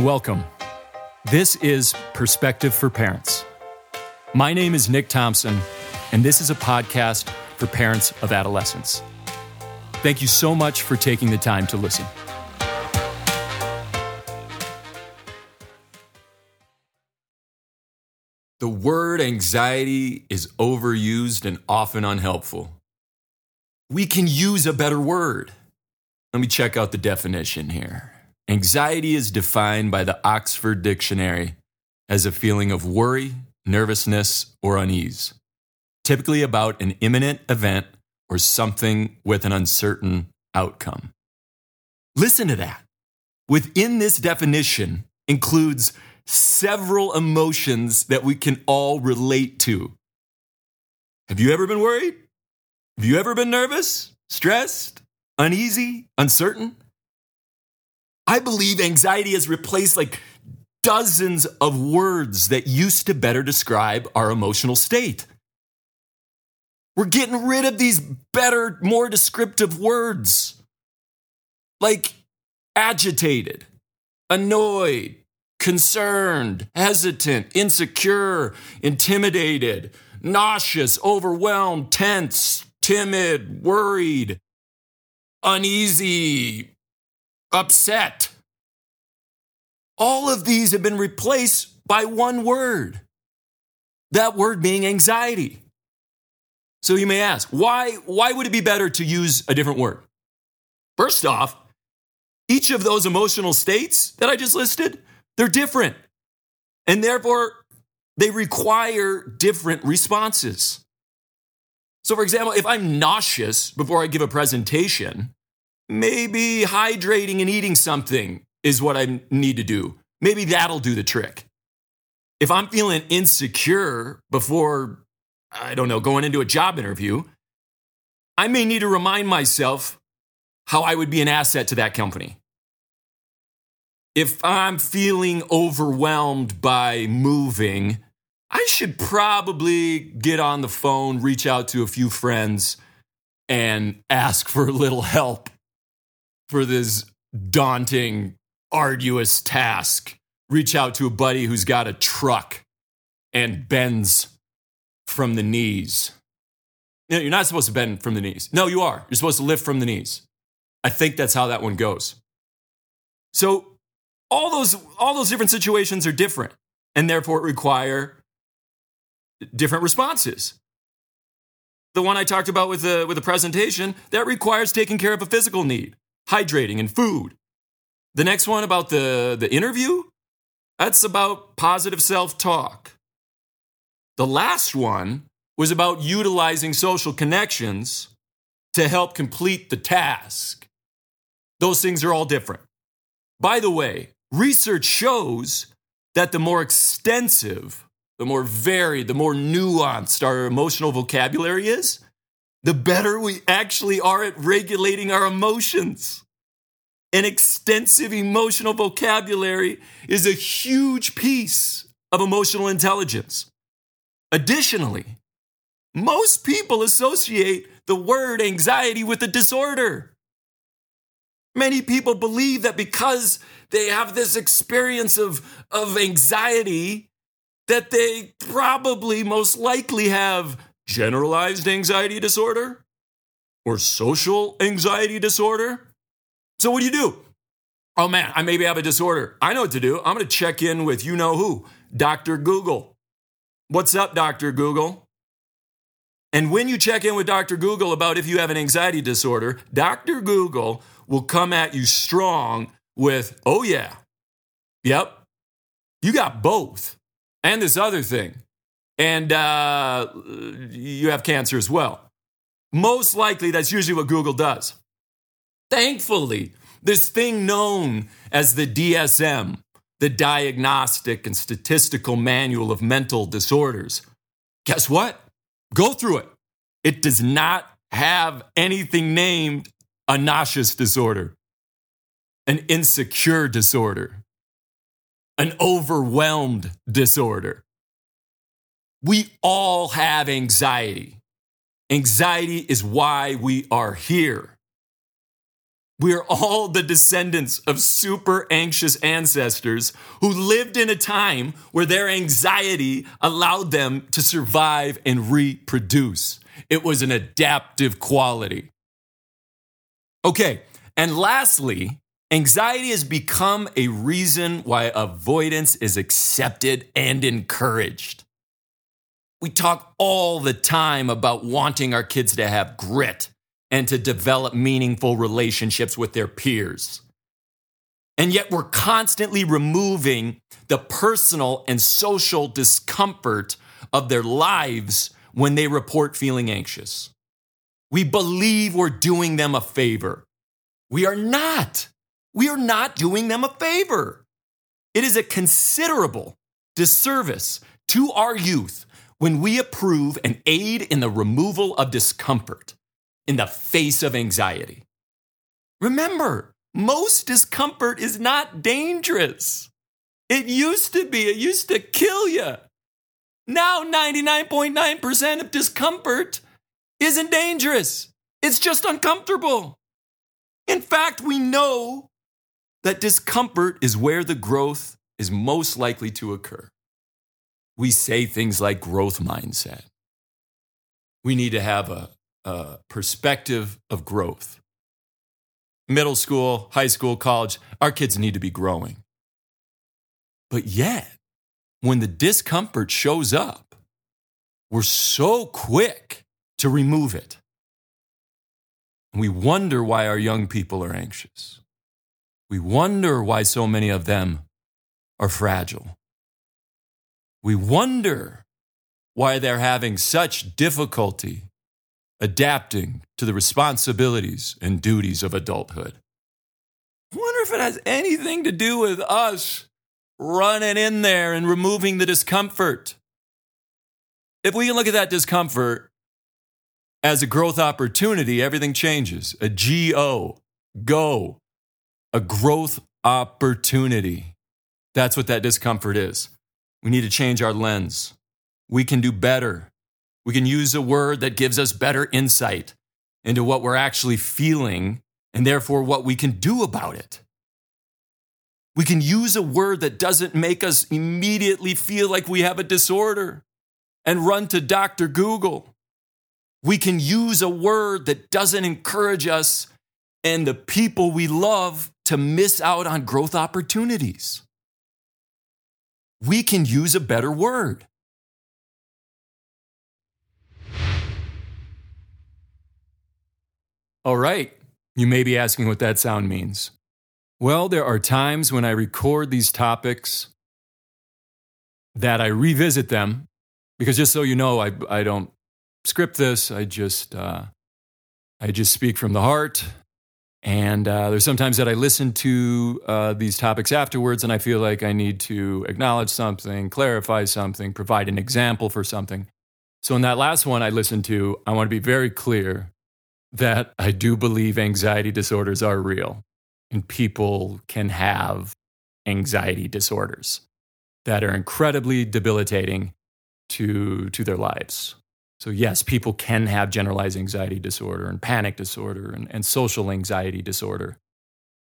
And welcome. This is Perspective for Parents. My name is Nick Thompson, and this is a podcast for parents of adolescents. Thank you so much for taking the time to listen. The word anxiety is overused and often unhelpful. We can use a better word. Let me check out the definition here. Anxiety is defined by the Oxford Dictionary as a feeling of worry, nervousness, or unease, typically about an imminent event or something with an uncertain outcome. Listen to that. Within this definition includes several emotions that we can all relate to. Have you ever been worried? Have you ever been nervous, stressed, uneasy, uncertain? I believe anxiety has replaced like dozens of words that used to better describe our emotional state. We're getting rid of these better, more descriptive words like agitated, annoyed, concerned, hesitant, insecure, intimidated, nauseous, overwhelmed, tense, timid, worried, uneasy, upset. All of these have been replaced by one word. That word being anxiety. So you may ask, why, why would it be better to use a different word? First off, each of those emotional states that I just listed, they're different. And therefore, they require different responses. So, for example, if I'm nauseous before I give a presentation, maybe hydrating and eating something is what I need to do. Maybe that'll do the trick. If I'm feeling insecure before I don't know, going into a job interview, I may need to remind myself how I would be an asset to that company. If I'm feeling overwhelmed by moving, I should probably get on the phone, reach out to a few friends, and ask for a little help for this daunting, arduous task. Reach out to a buddy who's got a truck and bends from the knees. No, you're not supposed to bend from the knees. No, you are. You're supposed to lift from the knees. I think that's how that one goes. So all those all those different situations are different and therefore require different responses. The one I talked about with the with the presentation, that requires taking care of a physical need, hydrating and food. The next one about the the interview, that's about positive self-talk. The last one was about utilizing social connections to help complete the task. Those things are all different. By the way, research shows that the more extensive, the more varied, the more nuanced our emotional vocabulary is, the better we actually are at regulating our emotions. An extensive emotional vocabulary is a huge piece of emotional intelligence. Additionally, most people associate the word anxiety with a disorder. Many people believe that because they have this experience of, of anxiety, that they probably most likely have generalized anxiety disorder or social anxiety disorder. So, what do you do? Oh man, I maybe have a disorder. I know what to do. I'm going to check in with you know who, Dr. Google. What's up, Dr. Google? And when you check in with Dr. Google about if you have an anxiety disorder, Dr. Google will come at you strong with, oh, yeah, yep, you got both. And this other thing. And uh, you have cancer as well. Most likely, that's usually what Google does. Thankfully, this thing known as the DSM, the Diagnostic and Statistical Manual of Mental Disorders. Guess what? Go through it. It does not have anything named a nauseous disorder, an insecure disorder, an overwhelmed disorder. We all have anxiety. Anxiety is why we are here. We're all the descendants of super anxious ancestors who lived in a time where their anxiety allowed them to survive and reproduce. It was an adaptive quality. Okay, and lastly, anxiety has become a reason why avoidance is accepted and encouraged. We talk all the time about wanting our kids to have grit and to develop meaningful relationships with their peers. And yet, we're constantly removing the personal and social discomfort of their lives when they report feeling anxious. We believe we're doing them a favor. We are not. We are not doing them a favor. It is a considerable disservice to our youth when we approve and aid in the removal of discomfort in the face of anxiety. Remember, most discomfort is not dangerous. It used to be, it used to kill you. Now, 99.9% of discomfort isn't dangerous, it's just uncomfortable. In fact, we know that discomfort is where the growth is most likely to occur. We say things like growth mindset. We need to have a, uh, perspective of growth. Middle school, high school, college, our kids need to be growing. But yet, when the discomfort shows up, we're so quick to remove it. We wonder why our young people are anxious. We wonder why so many of them are fragile. We wonder why they're having such difficulty adapting to the responsibilities and duties of adulthood. I wonder if it has anything to do with us running in there and removing the discomfort. If we can look at that discomfort as a growth opportunity, everything changes. A GO, go, a growth opportunity. That's what that discomfort is. We need to change our lens. We can do better. We can use a word that gives us better insight into what we're actually feeling and therefore what we can do about it. We can use a word that doesn't make us immediately feel like we have a disorder and run to Dr. Google. We can use a word that doesn't encourage us and the people we love to miss out on growth opportunities. We can use a better word. All right, you may be asking what that sound means. Well, there are times when I record these topics that I revisit them because just so you know, I, I don't script this. I just, uh, I just speak from the heart. And uh, there's sometimes that I listen to uh, these topics afterwards and I feel like I need to acknowledge something, clarify something, provide an example for something. So in that last one I listened to, I want to be very clear that I do believe anxiety disorders are real and people can have anxiety disorders that are incredibly debilitating to, to their lives. So, yes, people can have generalized anxiety disorder and panic disorder and, and social anxiety disorder.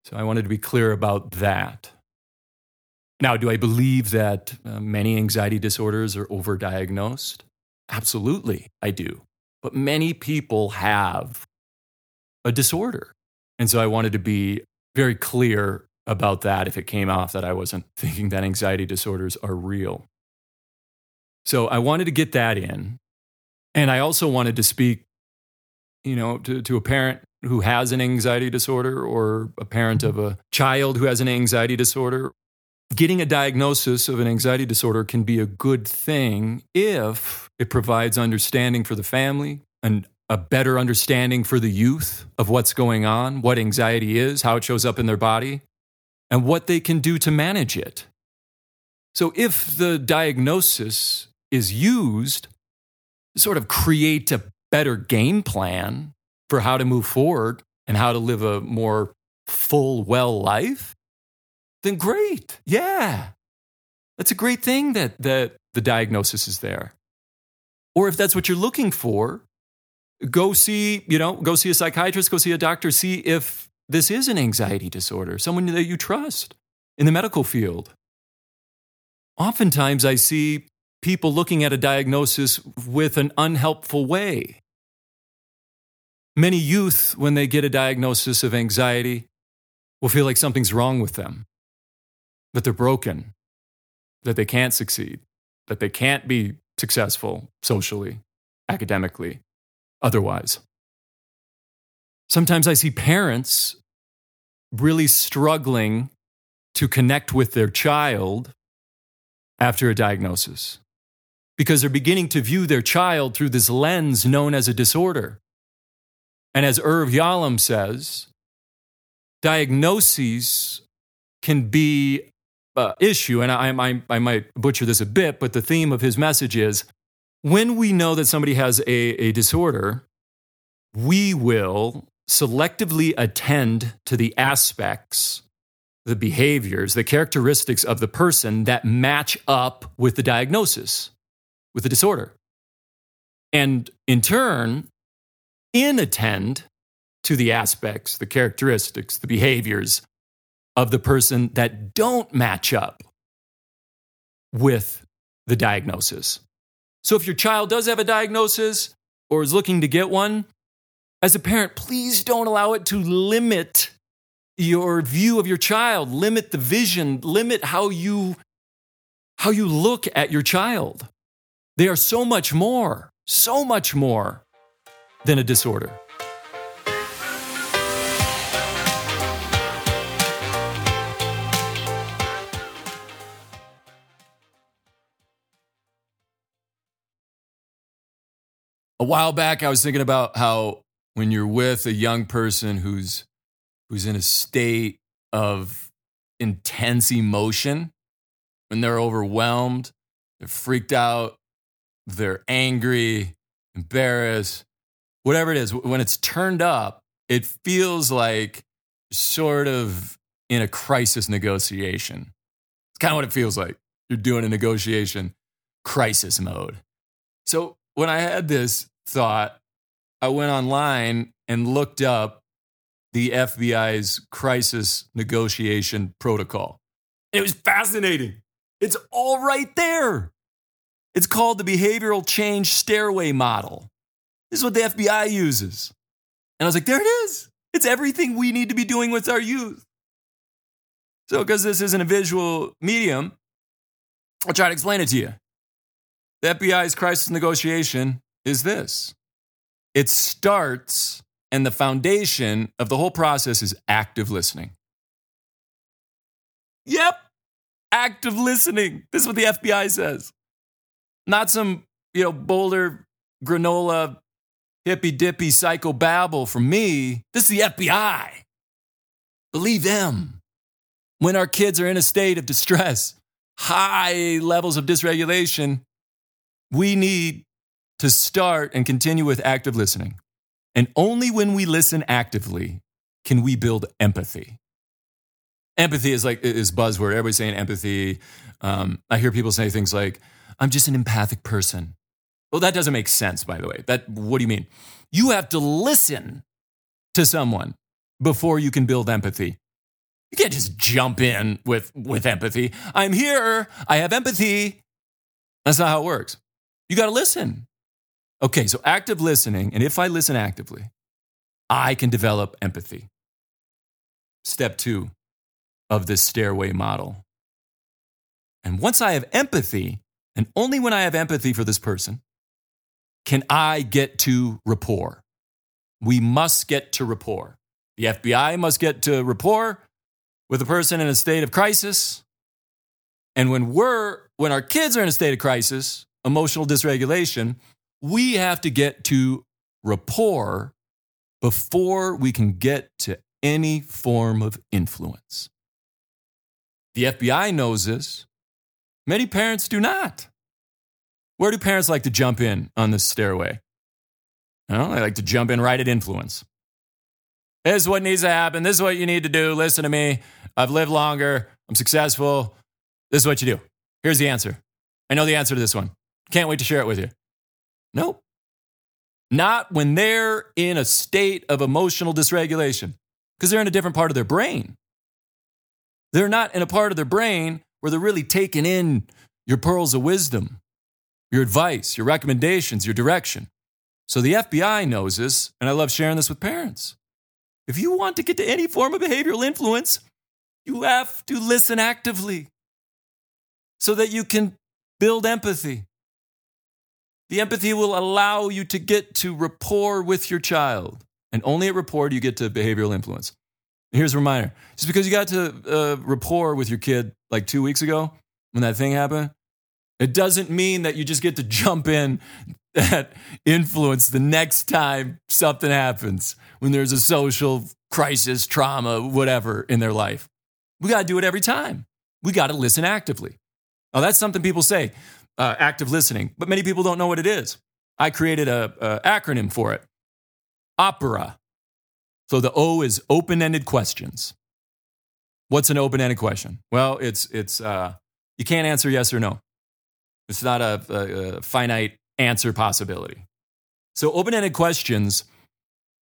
So, I wanted to be clear about that. Now, do I believe that uh, many anxiety disorders are overdiagnosed? Absolutely, I do. But many people have a disorder. And so I wanted to be very clear about that if it came off that I wasn't thinking that anxiety disorders are real. So I wanted to get that in. And I also wanted to speak, you know, to, to a parent who has an anxiety disorder or a parent of a child who has an anxiety disorder. Getting a diagnosis of an anxiety disorder can be a good thing if it provides understanding for the family and a better understanding for the youth of what's going on, what anxiety is, how it shows up in their body, and what they can do to manage it. So, if the diagnosis is used to sort of create a better game plan for how to move forward and how to live a more full, well life, then great. Yeah. That's a great thing that, that the diagnosis is there. Or if that's what you're looking for, go see, you know, go see a psychiatrist, go see a doctor, see if this is an anxiety disorder, someone that you trust in the medical field. Oftentimes, I see people looking at a diagnosis with an unhelpful way. Many youth, when they get a diagnosis of anxiety, will feel like something's wrong with them, that they're broken, that they can't succeed, that they can't be successful socially, academically, otherwise. Sometimes I see parents really struggling to connect with their child after a diagnosis because they're beginning to view their child through this lens known as a disorder. And as Irv Yalom says, diagnoses can be an issue, and I, I, I might butcher this a bit, but the theme of his message is when we know that somebody has a, a disorder, we will selectively attend to the aspects, the behaviors, the characteristics of the person that match up with the diagnosis, with the disorder. And in turn, inattend to the aspects, the characteristics, the behaviors of the person that don't match up with the diagnosis. So if your child does have a diagnosis or is looking to get one, as a parent, please don't allow it to limit your view of your child, limit the vision, limit how you how you look at your child. They are so much more, so much more than a disorder. A while back, I was thinking about how when you're with a young person who's who's in a state of intense emotion, when they're overwhelmed, they're freaked out, they're angry, embarrassed, whatever it is, when it's turned up, it feels like sort of in a crisis negotiation. It's kind of what it feels like. You're doing a negotiation crisis mode. So when I had this thought, I went online and looked up the FBI's crisis negotiation protocol. It was fascinating. It's all right there. It's called the Behavioral Change Stairway Model. This is what the FBI uses. And I was like, there it is. It's everything we need to be doing with our youth. So, because this isn't a visual medium, I'll try to explain it to you. The FBI's crisis negotiation is this it starts, and the foundation of the whole process is active listening. Yep, active listening. This is what the FBI says. Not some, you know, Boulder granola hippy dippy psycho babble from me. This is the FBI. Believe them. When our kids are in a state of distress, high levels of dysregulation, we need to start and continue with active listening. And only when we listen actively can we build empathy. Empathy is like is buzzword. Everybody's saying empathy. Um, I hear people say things like, "I'm just an empathic person." Well, that doesn't make sense, by the way. That, what do you mean? You have to listen to someone before you can build empathy. You can't just jump in with, with empathy. I'm here. I have empathy. That's not how it works. You got to listen. Okay, so active listening. And if I listen actively, I can develop empathy. Step two of this stairway model. And once I have empathy, and only when I have empathy for this person, can I get to rapport? We must get to rapport. The FBI must get to rapport with a person in a state of crisis. And when we're when our kids are in a state of crisis, emotional dysregulation, we have to get to rapport before we can get to any form of influence. The FBI knows this. Many parents do not. Where do parents like to jump in on this stairway? Well, they like to jump in right at influence. This is what needs to happen. This is what you need to do. Listen to me. I've lived longer. I'm successful. This is what you do. Here's the answer. I know the answer to this one. Can't wait to share it with you. Nope. Not when they're in a state of emotional dysregulation. because they're in a different part of their brain. They're not in a part of their brain where they're really taking in your pearls of wisdom, your advice, your recommendations, your direction. So the FBI knows this, and I love sharing this with parents. If you want to get to any form of behavioral influence, you have to listen actively so that you can build empathy. The empathy will allow you to get to rapport with your child. And only at rapport do you get to behavioral influence. Here's a reminder just because you got to uh, rapport with your kid like two weeks ago when that thing happened, it doesn't mean that you just get to jump in that influence the next time something happens when there's a social crisis, trauma, whatever in their life. We got to do it every time. We got to listen actively. Now, that's something people say, uh, active listening, but many people don't know what it is. I created an acronym for it OPERA. So the O is open ended questions. What's an open ended question? Well, it's, it's uh, you can't answer yes or no. It's not a, a, a finite answer possibility. So open ended questions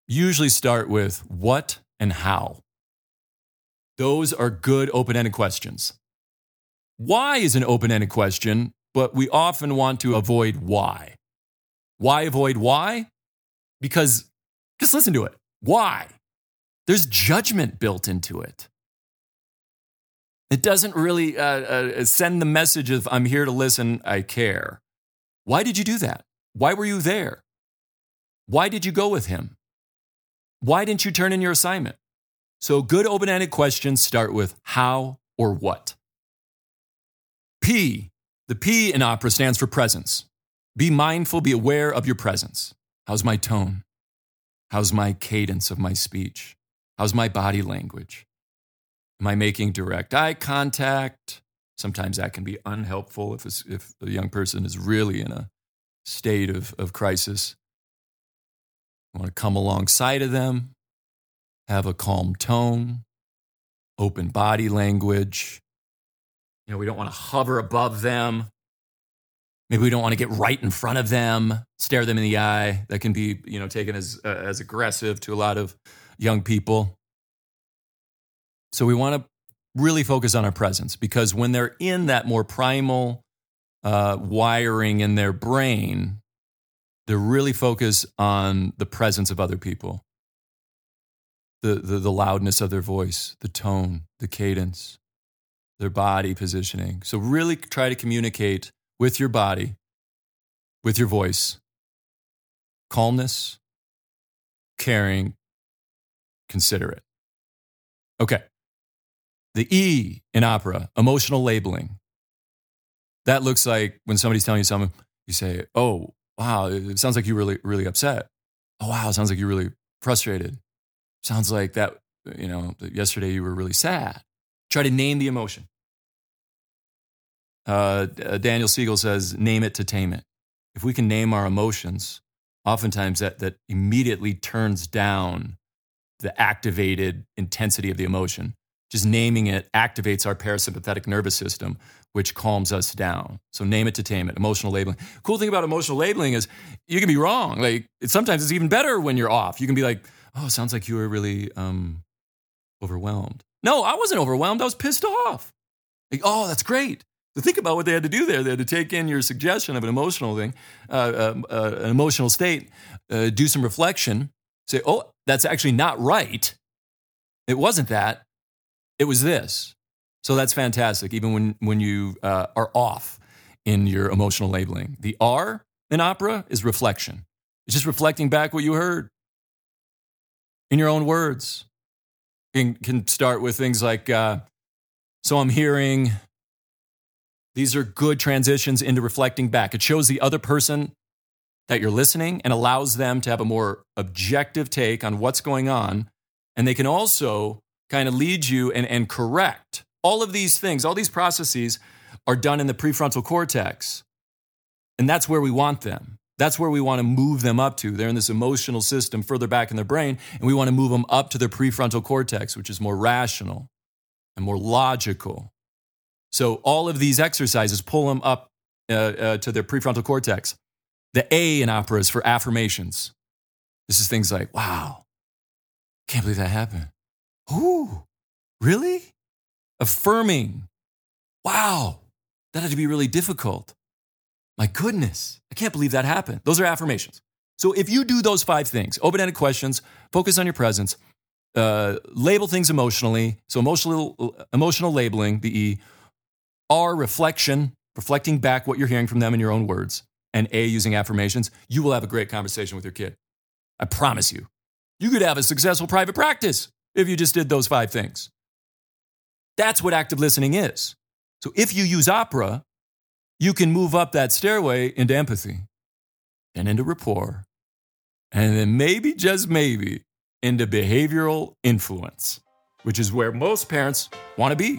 usually start with what and how. Those are good open ended questions. Why is an open ended question, but we often want to avoid why. Why avoid why? Because just listen to it. Why? There's judgment built into it. It doesn't really uh, uh, send the message of, I'm here to listen, I care. Why did you do that? Why were you there? Why did you go with him? Why didn't you turn in your assignment? So, good open ended questions start with how or what. P, the P in opera stands for presence. Be mindful, be aware of your presence. How's my tone? How's my cadence of my speech? How's my body language? Am I making direct eye contact? Sometimes that can be unhelpful if, if a young person is really in a state of, of crisis. I want to come alongside of them, have a calm tone, open body language. Know, we don't want to hover above them. Maybe we don't want to get right in front of them, stare them in the eye. That can be, you know, taken as uh, as aggressive to a lot of young people. So we want to really focus on our presence because when they're in that more primal uh, wiring in their brain, they're really focused on the presence of other people, the, the, the loudness of their voice, the tone, the cadence, their body positioning. So, really try to communicate with your body, with your voice, calmness, caring, considerate. Okay. The E in opera, emotional labeling. That looks like when somebody's telling you something, you say, Oh, wow, it sounds like you're really, really upset. Oh, wow, it sounds like you're really frustrated. Sounds like that, you know, yesterday you were really sad. Try to name the emotion. Uh, Daniel Siegel says, name it to tame it. If we can name our emotions, oftentimes that, that immediately turns down the activated intensity of the emotion. Just naming it activates our parasympathetic nervous system, which calms us down. So name it to tame it. Emotional labeling. Cool thing about emotional labeling is you can be wrong. Like it, sometimes it's even better when you're off. You can be like, "Oh, sounds like you were really um, overwhelmed." No, I wasn't overwhelmed. I was pissed off. Like, oh, that's great. So think about what they had to do there. They had to take in your suggestion of an emotional thing, uh, uh, uh, an emotional state, uh, do some reflection, say, "Oh, that's actually not right. It wasn't that. It was this." So that's fantastic, even when, when you uh, are off in your emotional labeling. The R in opera is reflection. It's just reflecting back what you heard in your own words. You can start with things like, uh, so I'm hearing, these are good transitions into reflecting back. It shows the other person that you're listening and allows them to have a more objective take on what's going on. And they can also kind of lead you and, and correct all of these things, all these processes are done in the prefrontal cortex. And that's where we want them. That's where we want to move them up to. They're in this emotional system further back in their brain, and we want to move them up to their prefrontal cortex, which is more rational and more logical. So, all of these exercises pull them up uh, uh, to their prefrontal cortex. The A in opera is for affirmations. This is things like, wow, can't believe that happened. Ooh, really? Affirming. Wow, that had to be really difficult. My goodness, I can't believe that happened. Those are affirmations. So if you do those five things open ended questions, focus on your presence, uh, label things emotionally. So emotional, emotional labeling, the E, R, reflection, reflecting back what you're hearing from them in your own words, and A, using affirmations, you will have a great conversation with your kid. I promise you. You could have a successful private practice if you just did those five things. That's what active listening is. So if you use opera, you can move up that stairway into empathy and into rapport, and then maybe, just maybe, into behavioral influence, which is where most parents want to be.